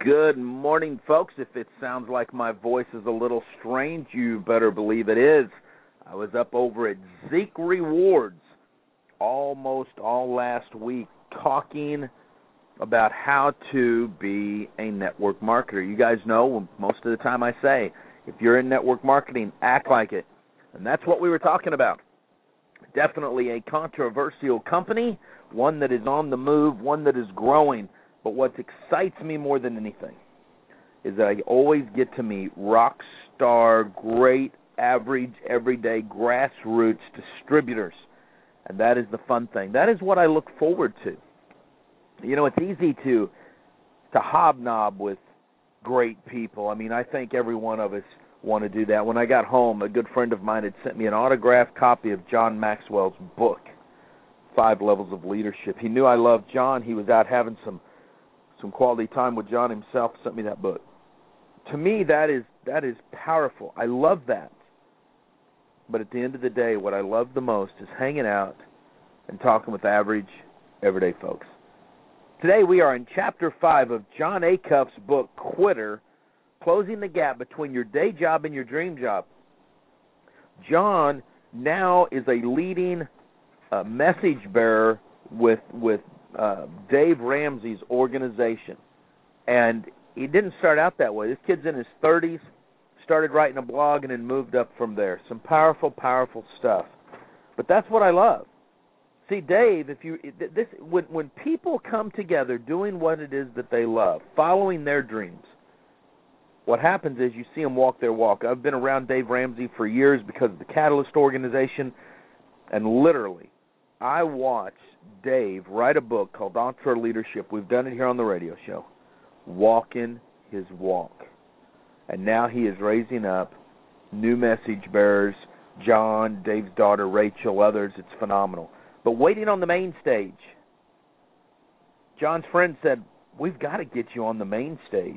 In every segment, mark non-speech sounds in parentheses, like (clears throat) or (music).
Good morning, folks. If it sounds like my voice is a little strange, you better believe it is. I was up over at Zeek Rewards almost all last week talking about how to be a network marketer. You guys know most of the time I say, if you're in network marketing, act like it. And that's what we were talking about. Definitely a controversial company, one that is on the move, one that is growing. But what excites me more than anything is that I always get to meet rock star, great, average, everyday, grassroots distributors. And that is the fun thing. That is what I look forward to. You know, it's easy to to hobnob with great people. I mean, I think every one of us want to do that. When I got home, a good friend of mine had sent me an autographed copy of John Maxwell's book, Five Levels of Leadership. He knew I loved John. He was out having some some quality time with John himself. Sent me that book. To me, that is that is powerful. I love that. But at the end of the day, what I love the most is hanging out and talking with average, everyday folks. Today we are in chapter 5 of Jon Acuff's book, Quitter Closing the Gap Between Your Day Job and Your Dream Job. Jon now is a leading uh, message bearer with, with uh, Dave Ramsey's organization. And he didn't start out that way. This kid's in his 30s, started writing a blog, and then moved up from there. Some powerful, powerful stuff. But that's what I love. See, Dave, if you this when when people come together doing what it is that they love, following their dreams, what happens is you see them walk their walk. I've been around Dave Ramsey for years because of the Catalyst organization, and literally, I watched Dave write a book called EntreLeadership. We've done it here on the radio show, walking his walk, and now he is raising up new message bearers. Jon, Dave's daughter Rachel, others. It's phenomenal. But waiting on the main stage, Jon's friend said, We've got to get you on the main stage.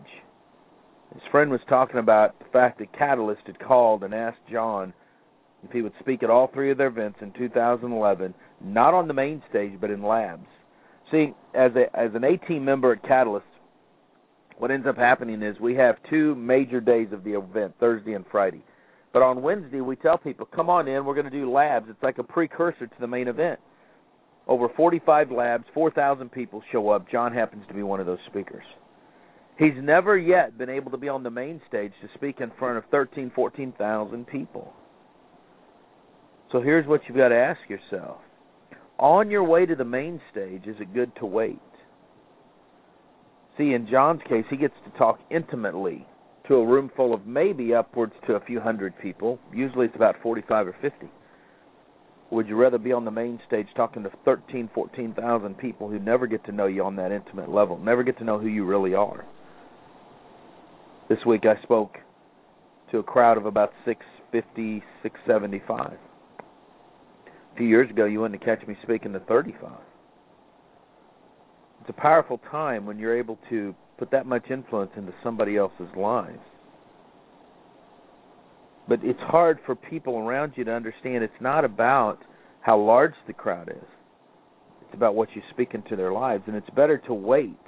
His friend was talking about the fact that Catalyst had called and asked Jon if he would speak at all three of their events in 2011, not on the main stage, but in labs. See, as a as an A team member at Catalyst, what ends up happening is we have two major days of the event, Thursday and Friday. But on Wednesday, we tell people, come on in, we're going to do labs. It's like a precursor to the main event. Over 45 labs, 4,000 people show up. Jon happens to be one of those speakers. He's never yet been able to be on the main stage to speak in front of 13, 14,000 people. So here's what you've got to ask yourself. On your way to the main stage, is it good to wait? See, in Jon's case, he gets to talk intimately to a room full of maybe upwards to a few hundred people. Usually it's about 45 or 50. Would you rather be on the main stage talking to 13, 14,000 people who never get to know you on that intimate level, never get to know who you really are? This week I spoke to a crowd of about 650, 675. Few years ago, you wouldn't catch me speaking to 35. It's a powerful time when you're able to put that much influence into somebody else's lives. But it's hard for people around you to understand it's not about how large the crowd is. It's about what you speak into their lives. And it's better to wait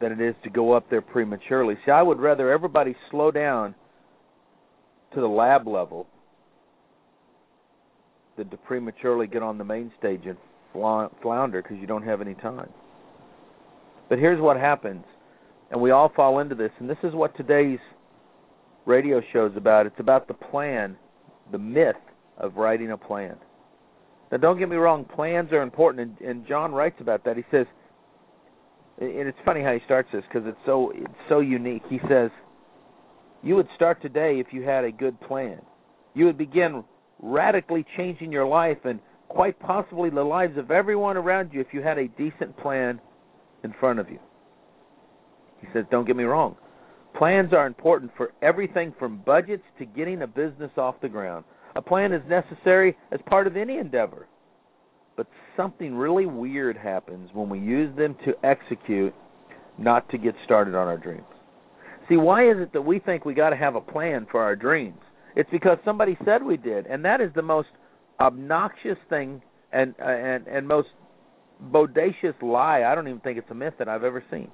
than it is to go up there prematurely. See, I would rather everybody slow down to the lab level than to prematurely get on the main stage and flounder because you don't have any time. But here's what happens, and we all fall into this, and this is what today's radio show is about. It's about the plan, the myth of writing a plan. Now, don't get me wrong, plans are important, and, and Jon writes about that. He says, and it's funny how he starts this because it's so it's so unique. He says, "You would start today if you had a good plan. You would begin radically changing your life and quite possibly the lives of everyone around you if you had a decent plan in front of you. He says, don't get me wrong. Plans are important for everything from budgets to getting a business off the ground. A plan is necessary as part of any endeavor. But something really weird happens when we use them to execute, not to get started on our dreams. See, why is it that we think we got to have a plan for our dreams? It's because somebody said we did, and that is the most obnoxious thing and and and most bodacious lie. I don't even think it's a myth that I've ever seen.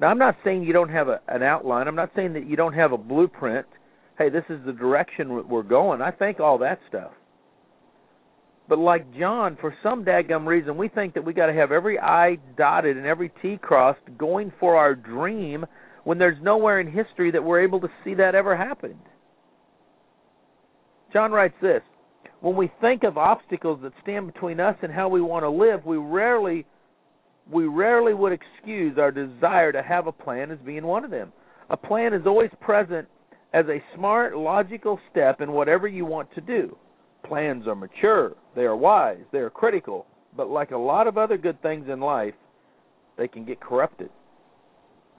Now, I'm not saying you don't have a, an outline. I'm not saying that you don't have a blueprint. Hey, this is the direction we're going. I think all that stuff. But like Jon, for some daggum reason, we think that we got to have every I dotted and every T crossed going for our dream when there's nowhere in history that we're able to see that ever happened. Jon writes this When we think of obstacles that stand between us and how we want to live, we rarely we rarely would excuse our desire to have a plan as being one of them. A plan is always present as a smart, logical step in whatever you want to do. Plans are mature, they are wise, they are critical, but like a lot of other good things in life, they can get corrupted.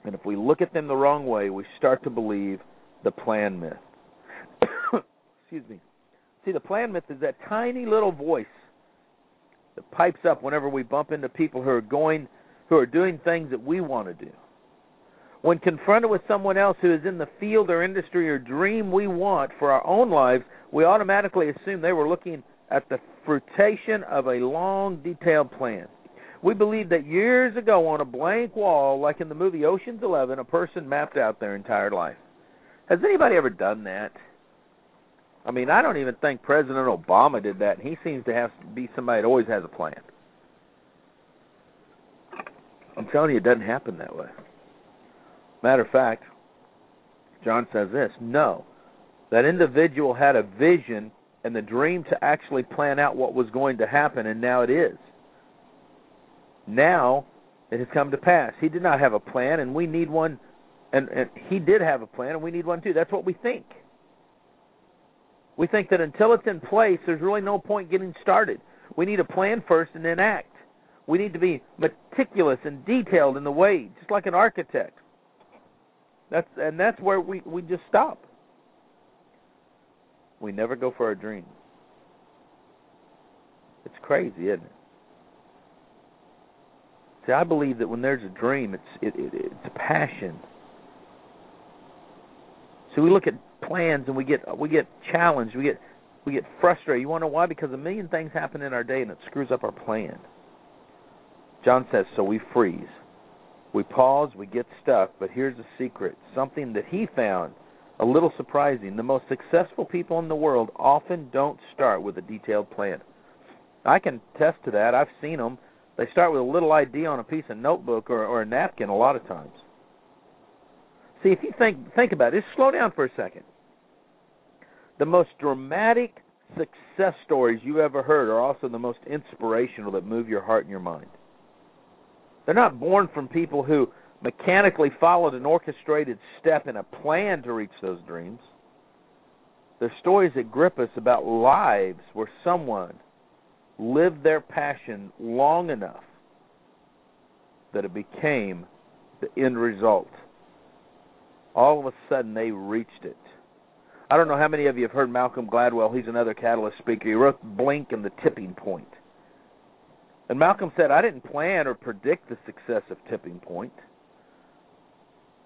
And if we look at them the wrong way, we start to believe the plan myth. (coughs) Excuse me. See, the plan myth is that tiny little voice that pipes up whenever we bump into people who are going who are doing things that we want to do. When confronted with someone else who is in the field or industry or dream we want for our own lives, we automatically assume they were looking at the fruition of a long, detailed plan. We believe that years ago on a blank wall, like in the movie Ocean's Eleven, a person mapped out their entire life. Has anybody ever done that? I mean, I don't even think President Obama did that. He seems to have to be somebody that always has a plan. I'm telling you, it doesn't happen that way. Matter of fact, Jon says this no. That individual had a vision and the dream to actually plan out what was going to happen, and now it is. Now it has come to pass. He did not have a plan, and we need one, and, and he did have a plan, and we need one too. That's what we think. We think that until it's in place, there's really no point getting started. We need a plan first and then act. We need to be meticulous and detailed in the way, just like an architect. That's and that's where we we just stop. We never go for our dreams. It's crazy, isn't it? See, I believe that when there's a dream, it's it, it it's a passion. So we look at plans and we get we get challenged, we get we get frustrated. You know why? Because a million things happen in our day and it screws up our plan. Jon says, so we freeze. We pause, we get stuck, but here's a secret, something that he found a little surprising. The most successful people in the world often don't start with a detailed plan. I can attest to that. I've seen them. They start with a little idea on a piece of notebook or, or a napkin a lot of times. See, if you think think about it, just slow down for a second. The most dramatic success stories you ever heard are also the most inspirational that move your heart and your mind. They're not born from people who mechanically followed an orchestrated step and a plan to reach those dreams. They're stories that grip us about lives where someone lived their passion long enough that it became the end result. All of a sudden, they reached it. I don't know how many of you have heard Malcolm Gladwell. He's another catalyst speaker. He wrote Blink and the Tipping Point. And Malcolm said, I didn't plan or predict the success of Tipping Point.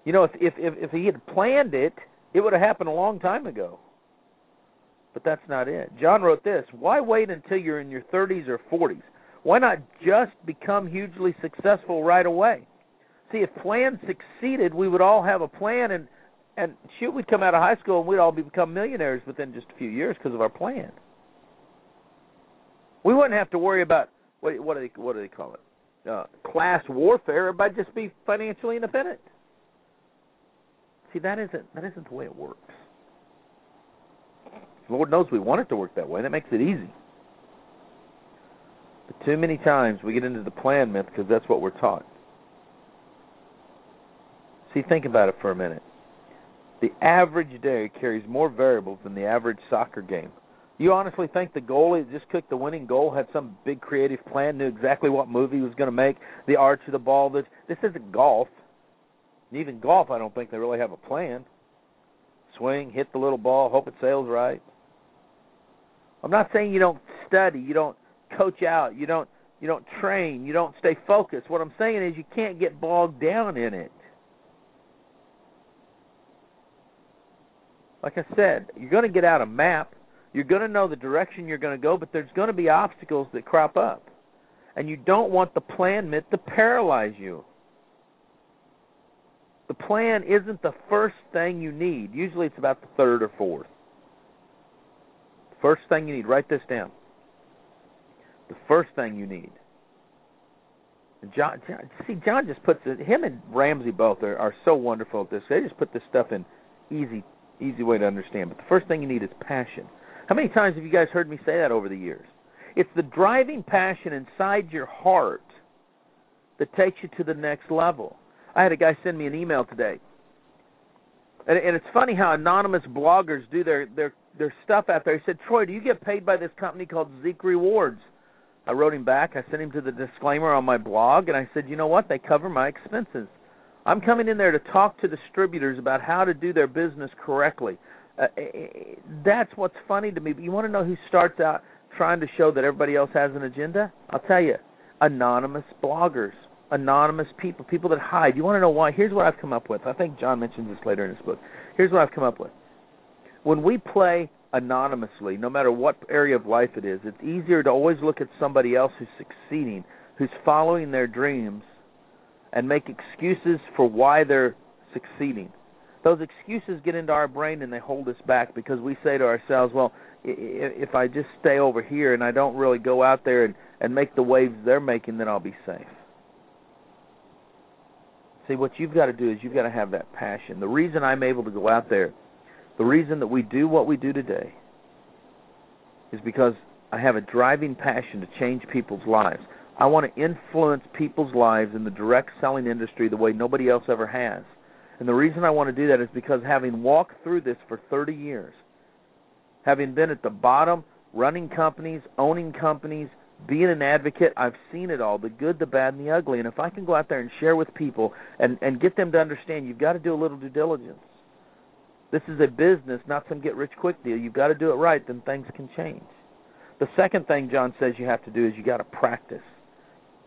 You know, if if if, if he had planned it, it would have happened a long time ago. But that's not it. Jon wrote this, why wait until you're in your 30s or 40s? Why not just become hugely successful right away? See, if plans succeeded, we would all have a plan and and shoot, we'd come out of high school and we'd all become millionaires within just a few years because of our plan. We wouldn't have to worry about what what do they what do they call it? Uh, class warfare. Everybody just be financially independent. See, that isn't that isn't the way it works. Lord knows we want it to work that way. That makes it easy. But too many times we get into the plan myth because that's what we're taught. See, think about it for a minute. The average day carries more variables than the average soccer game. You honestly think the goalie that just kicked the winning goal had some big creative plan, knew exactly what move he was going to make, the arch of the ball? This this isn't golf. Even golf, I don't think they really have a plan. Swing, hit the little ball, hope it sails right. I'm not saying you don't study, you don't coach out, you don't you don't train, you don't stay focused. What I'm saying is you can't get bogged down in it. Like I said, you're going to get out a map. You're going to know the direction you're going to go, but there's going to be obstacles that crop up. And you don't want the plan meant to paralyze you. The plan isn't the first thing you need. Usually it's about the third or fourth. First thing you need, write this down. The first thing you need. Jon, Jon see, Jon just puts it. Him and Ramsey both are, are so wonderful at this. They just put this stuff in easy, easy way to understand. But the first thing you need is passion. How many times have you guys heard me say that over the years? It's the driving passion inside your heart that takes you to the next level. I had a guy send me an email today, and, and it's funny how anonymous bloggers do their their their stuff out there. He said, Troy, do you get paid by this company called Zeek Rewards? I wrote him back. I sent him to the disclaimer on my blog, and I said, you know what? They cover my expenses. I'm coming in there to talk to distributors about how to do their business correctly. Uh, eh, eh, that's what's funny to me. But you want to know who starts out trying to show that everybody else has an agenda? I'll tell you, anonymous bloggers, anonymous people, people that hide. You want to know why? Here's what I've come up with. I think Jon mentions this later in his book. Here's what I've come up with when we play anonymously, no matter what area of life it is, it's easier to always look at somebody else who's succeeding, who's following their dreams, and make excuses for why they're succeeding. Those excuses get into our brain and they hold us back because we say to ourselves, well, if I just stay over here and I don't really go out there and, and make the waves they're making, then I'll be safe. See, what you've got to do is you've got to have that passion. The reason I'm able to go out there the reason that we do what we do today is because I have a driving passion to change people's lives. I want to influence people's lives in the direct selling industry the way nobody else ever has. And the reason I want to do that is because having walked through this for 30 years, having been at the bottom, running companies, owning companies, being an advocate, I've seen it all, the good, the bad, and the ugly. And if I can go out there and share with people and, and get them to understand you've got to do a little due diligence. This is a business, not some get rich quick deal. You've got to do it right, then things can change. The second thing Jon says you have to do is you got to practice.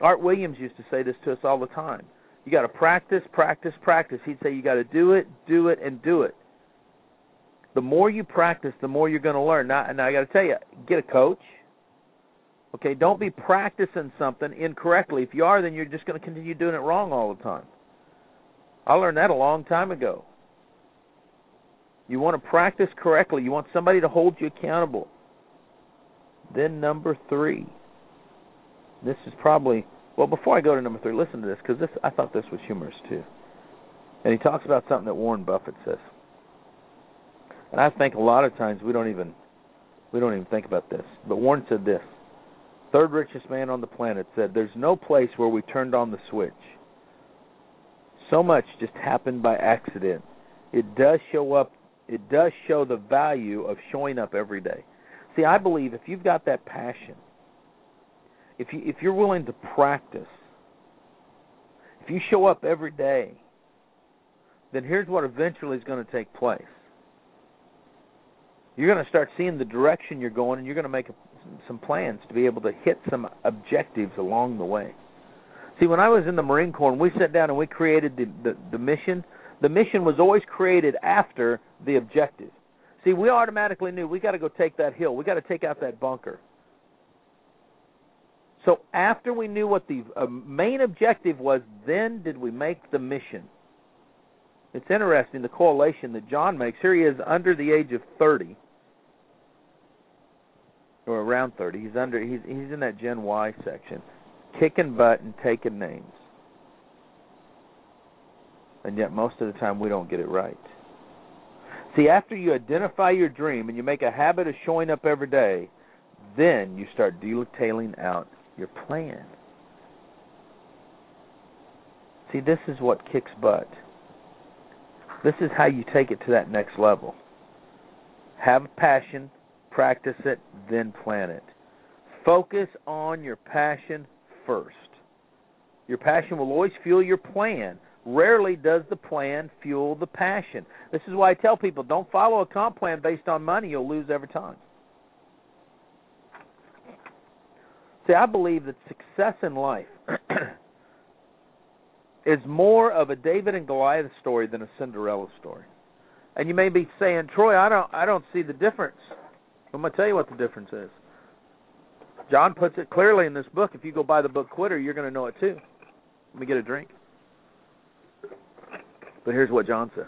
Art Williams used to say this to us all the time. You got to practice, practice, practice. He'd say you got to do it, do it, and do it. The more you practice, the more you're going to learn. Now, and I got to tell you, get a coach. Okay, don't be practicing something incorrectly. If you are, then you're just going to continue doing it wrong all the time. I learned that a long time ago. You want to practice correctly. You want somebody to hold you accountable. Then number three. This is probably well. Before I go to number three, listen to this because this I thought this was humorous too. And he talks about something that Warren Buffett says. And I think a lot of times we don't even we don't even think about this. But Warren said this. Third richest man on the planet said, "There's no place where we turned on the switch. So much just happened by accident. It does show up it does show the value of showing up every day. See, I believe if you've got that passion, if you if you're willing to practice, if you show up every day, then here's what eventually is going to take place. You're going to start seeing the direction you're going, and you're going to make some plans to be able to hit some objectives along the way. See, when I was in the Marine Corps, and we sat down and we created the, the, the mission, the mission was always created after the objective. See, we automatically knew we got to go take that hill. We got to take out that bunker. So after we knew what the uh, main objective was, then did we make the mission. It's interesting the correlation that Jon makes. Here he is under the age of 30 or around 30. He's under he's he's in that Gen Y section, kicking butt and taking names and yet most of the time we don't get it right. See, after you identify your dream and you make a habit of showing up every day, then you start detailing out your plan. See, this is what kicks butt. This is how you take it to that next level. Have a passion, practice it, then plan it. Focus on your passion first. Your passion will always fuel your plan. Rarely does the plan fuel the passion. This is why I tell people don't follow a comp plan based on money, you'll lose every time. See, I believe that success in life (clears throat) is more of a David and Goliath story than a Cinderella story. And you may be saying, Troy, I don't I don't see the difference. I'm gonna tell you what the difference is. Jon puts it clearly in this book. If you go buy the book Quitter, you're gonna know it too. Let me get a drink. But here's what Jon says.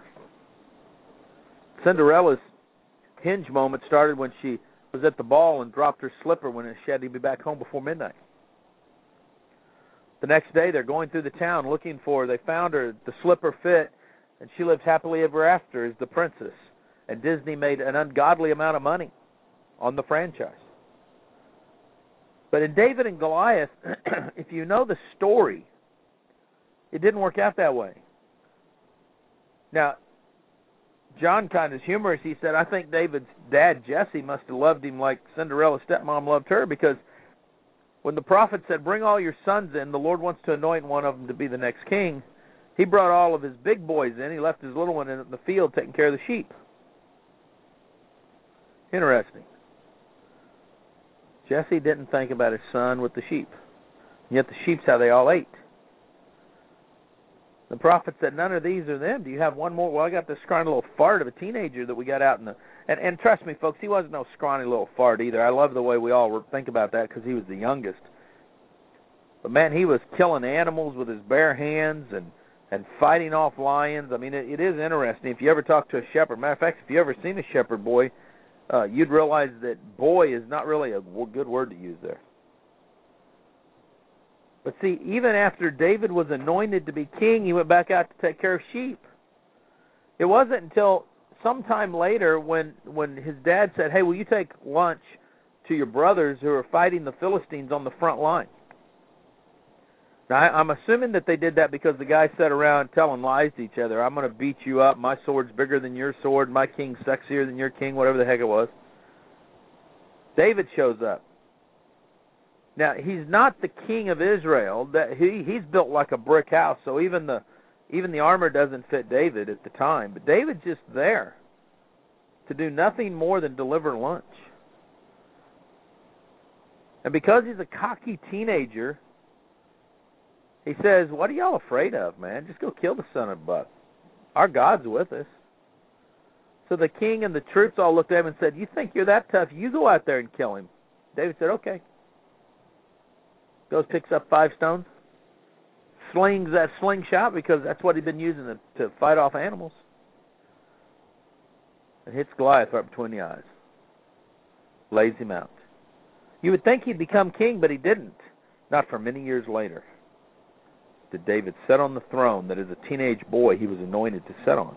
Cinderella's hinge moment started when she was at the ball and dropped her slipper when she had to be back home before midnight. The next day, they're going through the town looking for her. They found her. The slipper fit, and she lives happily ever after as the princess. And Disney made an ungodly amount of money on the franchise. But in David and Goliath, (clears throat) if you know the story, it didn't work out that way. Now, Jon kind of humorous. He said, I think David's dad, Jesse, must have loved him like Cinderella's stepmom loved her because when the prophet said, Bring all your sons in, the Lord wants to anoint one of them to be the next king, he brought all of his big boys in. He left his little one in the field taking care of the sheep. Interesting. Jesse didn't think about his son with the sheep. Yet the sheep's how they all ate. The prophet said, "None of these are them. Do you have one more?" Well, I got this scrawny little fart of a teenager that we got out in the. And and trust me, folks, he wasn't no scrawny little fart either. I love the way we all think about that because he was the youngest. But man, he was killing animals with his bare hands and and fighting off lions. I mean, it, it is interesting. If you ever talk to a shepherd, matter of fact, if you ever seen a shepherd boy, uh, you'd realize that boy is not really a good word to use there. But see, even after David was anointed to be king, he went back out to take care of sheep. It wasn't until sometime later when when his dad said, "Hey, will you take lunch to your brothers who are fighting the Philistines on the front line?" Now, I'm assuming that they did that because the guys sat around telling lies to each other. I'm going to beat you up. My sword's bigger than your sword. My king's sexier than your king. Whatever the heck it was. David shows up. Now he's not the king of Israel. That he he's built like a brick house, so even the even the armor doesn't fit David at the time. But David's just there to do nothing more than deliver lunch. And because he's a cocky teenager, he says, "What are y'all afraid of, man? Just go kill the son of a buck. Our God's with us." So the king and the troops all looked at him and said, "You think you're that tough? You go out there and kill him." David said, "Okay." Goes picks up five stones, slings that slingshot because that's what he'd been using to, to fight off animals, and hits Goliath right between the eyes. Lays him out. You would think he'd become king, but he didn't. Not for many years later did David sit on the throne that as a teenage boy he was anointed to sit on.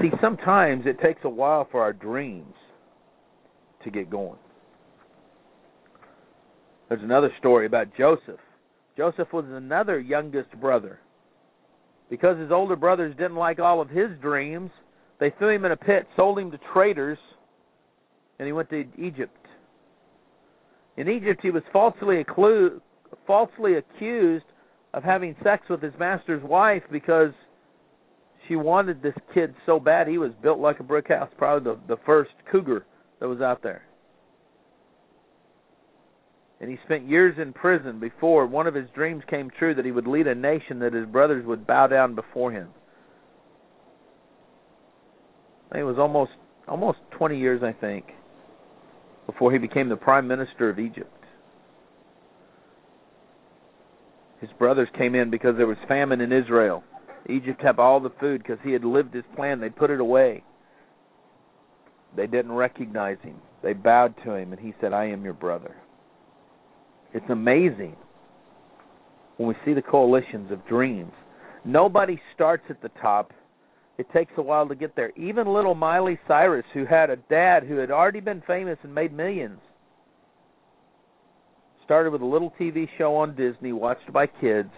See, sometimes it takes a while for our dreams to get going. There's another story about Joseph. Joseph was another youngest brother. Because his older brothers didn't like all of his dreams, they threw him in a pit, sold him to traders, and he went to Egypt. In Egypt, he was falsely, acclu- falsely accused of having sex with his master's wife because she wanted this kid so bad. He was built like a brick house, probably the, the first cougar that was out there and he spent years in prison before one of his dreams came true that he would lead a nation that his brothers would bow down before him. It was almost almost 20 years, I think, before he became the prime minister of Egypt. His brothers came in because there was famine in Israel. Egypt had all the food because he had lived his plan. They put it away. They didn't recognize him. They bowed to him, and he said, I am your brother. It's amazing when we see the coalitions of dreams. Nobody starts at the top. It takes a while to get there. Even little Miley Cyrus, who had a dad who had already been famous and made millions, started with a little TV show on Disney, watched by kids,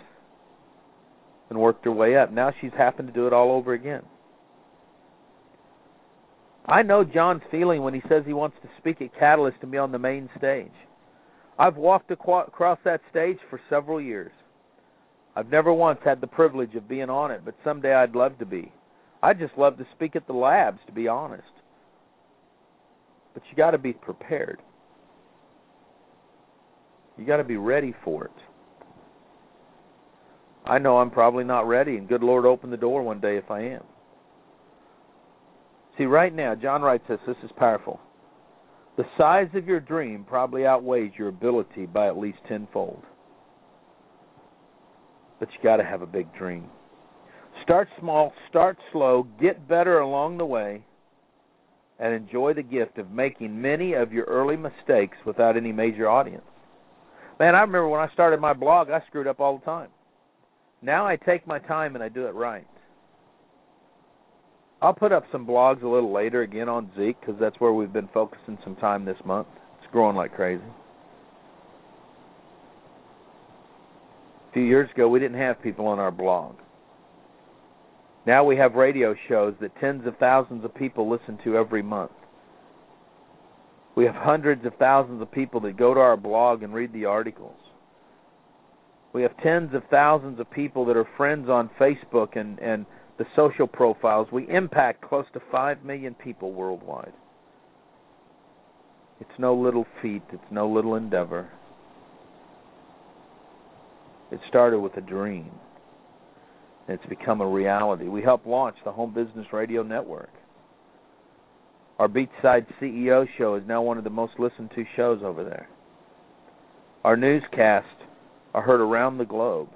and worked her way up. Now she's happened to do it all over again. I know Jon's feeling when he says he wants to speak at Catalyst and be on the main stage. I've walked across that stage for several years. I've never once had the privilege of being on it, but someday I'd love to be. I'd just love to speak at the labs, to be honest. But you got to be prepared. You got to be ready for it. I know I'm probably not ready, and good Lord, open the door one day if I am. See, right now, Jon writes this. This is powerful. The size of your dream probably outweighs your ability by at least tenfold. But you got to have a big dream. Start small, start slow, get better along the way, and enjoy the gift of making many of your early mistakes without any major audience. Man, I remember when I started my blog, I screwed up all the time. Now I take my time and I do it right. I'll put up some blogs a little later again on Zeek because that's where we've been focusing some time this month. It's growing like crazy. A few years ago, we didn't have people on our blog. Now we have radio shows that tens of thousands of people listen to every month. We have hundreds of thousands of people that go to our blog and read the articles. We have tens of thousands of people that are friends on Facebook and, and the social profiles. We impact close to 5 million people worldwide. It's no little feat, it's no little endeavor. It started with a dream. And it's become a reality. We helped launch the Home Business Radio Network. Our Beachside CEO show is now one of the most listened to shows over there. Our newscasts are heard around the globe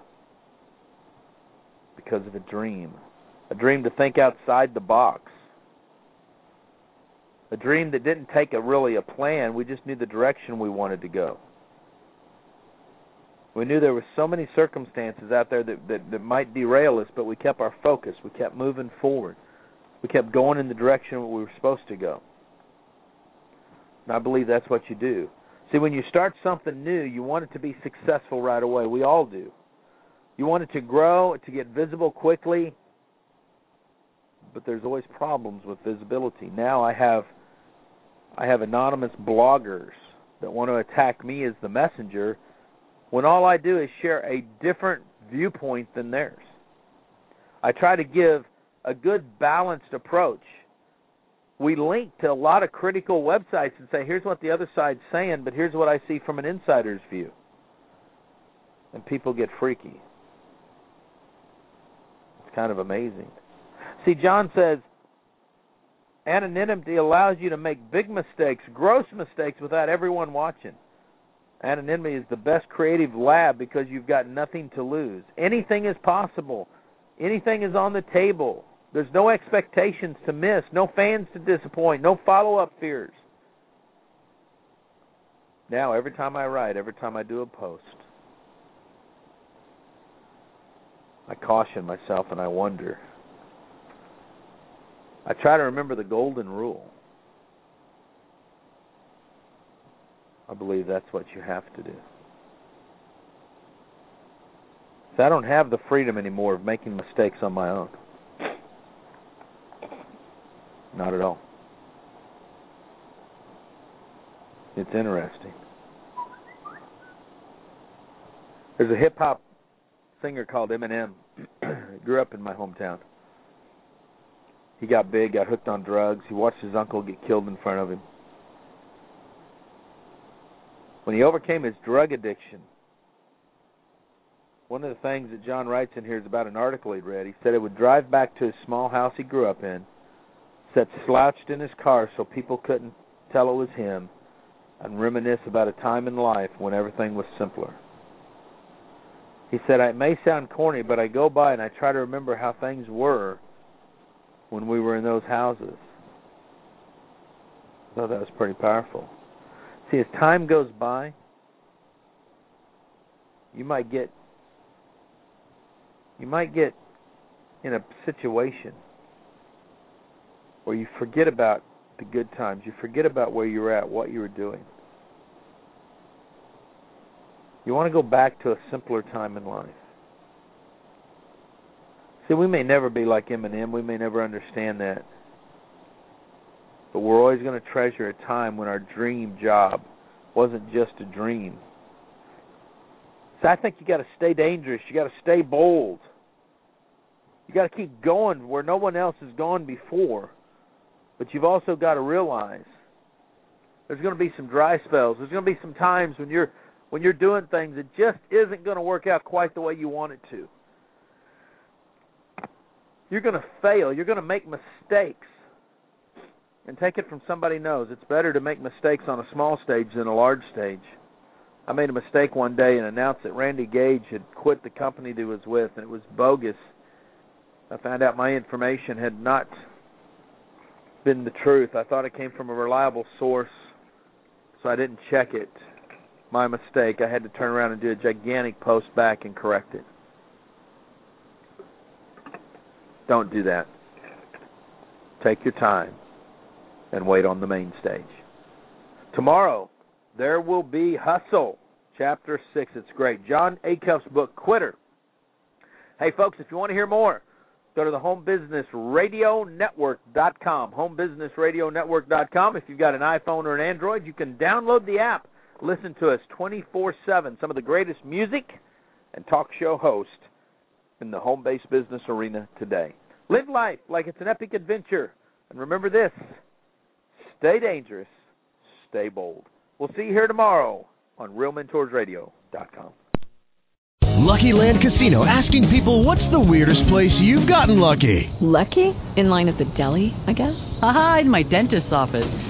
because of a dream. A dream to think outside the box. A dream that didn't take a really a plan, we just knew the direction we wanted to go. We knew there were so many circumstances out there that, that, that might derail us, but we kept our focus. We kept moving forward. We kept going in the direction we were supposed to go. And I believe that's what you do. See, when you start something new, you want it to be successful right away. We all do. You want it to grow, to get visible quickly, but there's always problems with visibility. Now I have I have anonymous bloggers that want to attack me as the messenger when all I do is share a different viewpoint than theirs. I try to give a good balanced approach. We link to a lot of critical websites and say, here's what the other side's saying, but here's what I see from an insider's view. And people get freaky. It's kind of amazing. See, Jon says, anonymity allows you to make big mistakes, gross mistakes, without everyone watching. Anonymity is the best creative lab because you've got nothing to lose. Anything is possible. Anything is on the table. There's no expectations to miss, no fans to disappoint, no follow up fears. Now, every time I write, every time I do a post, I caution myself and I wonder. I try to remember the golden rule. I believe that's what you have to do. So I don't have the freedom anymore of making mistakes on my own. Not at all. It's interesting. There's a hip hop singer called Eminem. (clears throat) grew up in my hometown. He got big, got hooked on drugs. He watched his uncle get killed in front of him. When he overcame his drug addiction, one of the things that Jon writes in here is about an article he'd read. He said it would drive back to his small house he grew up in sat slouched in his car so people couldn't tell it was him, and reminisce about a time in life when everything was simpler. He said, It may sound corny, but I go by and I try to remember how things were when we were in those houses. I thought that was pretty powerful. See, as time goes by, you might get you might get in a situation where you forget about the good times. You forget about where you were at, what you were doing. You want to go back to a simpler time in life. See, we may never be like Eminem. We may never understand that. but we're always going to treasure a time when our dream job wasn't just a dream. So I think you got to stay dangerous. You got to stay bold. You got to keep going where no one else has gone before. But you've also got to realize there's going to be some dry spells. There's going to be some times when you're when you're doing things that just isn't going to work out quite the way you want it to. You're going to fail. You're going to make mistakes. And take it from somebody knows it's better to make mistakes on a small stage than a large stage. I made a mistake one day and announced that Randy Gage had quit the company that he was with, and it was bogus. I found out my information had not been the truth. I thought it came from a reliable source, so I didn't check it. My mistake. I had to turn around and do a gigantic post back and correct it. Don't do that. Take your time and wait on the main stage. Tomorrow, there will be Hustle, Chapter 6. It's great. Jon Acuff's book, Quitter. Hey, folks, if you want to hear more, go to the homebusinessradionetwork.com. Homebusinessradionetwork.com. If you've got an iPhone or an Android, you can download the app. Listen to us 24 7. Some of the greatest music and talk show hosts in the home based business arena today. Live life like it's an epic adventure. And remember this stay dangerous, stay bold. We'll see you here tomorrow on RealMentorsRadio.com. Lucky Land Casino asking people what's the weirdest place you've gotten lucky? Lucky? In line at the deli, I guess? Aha, in my dentist's office.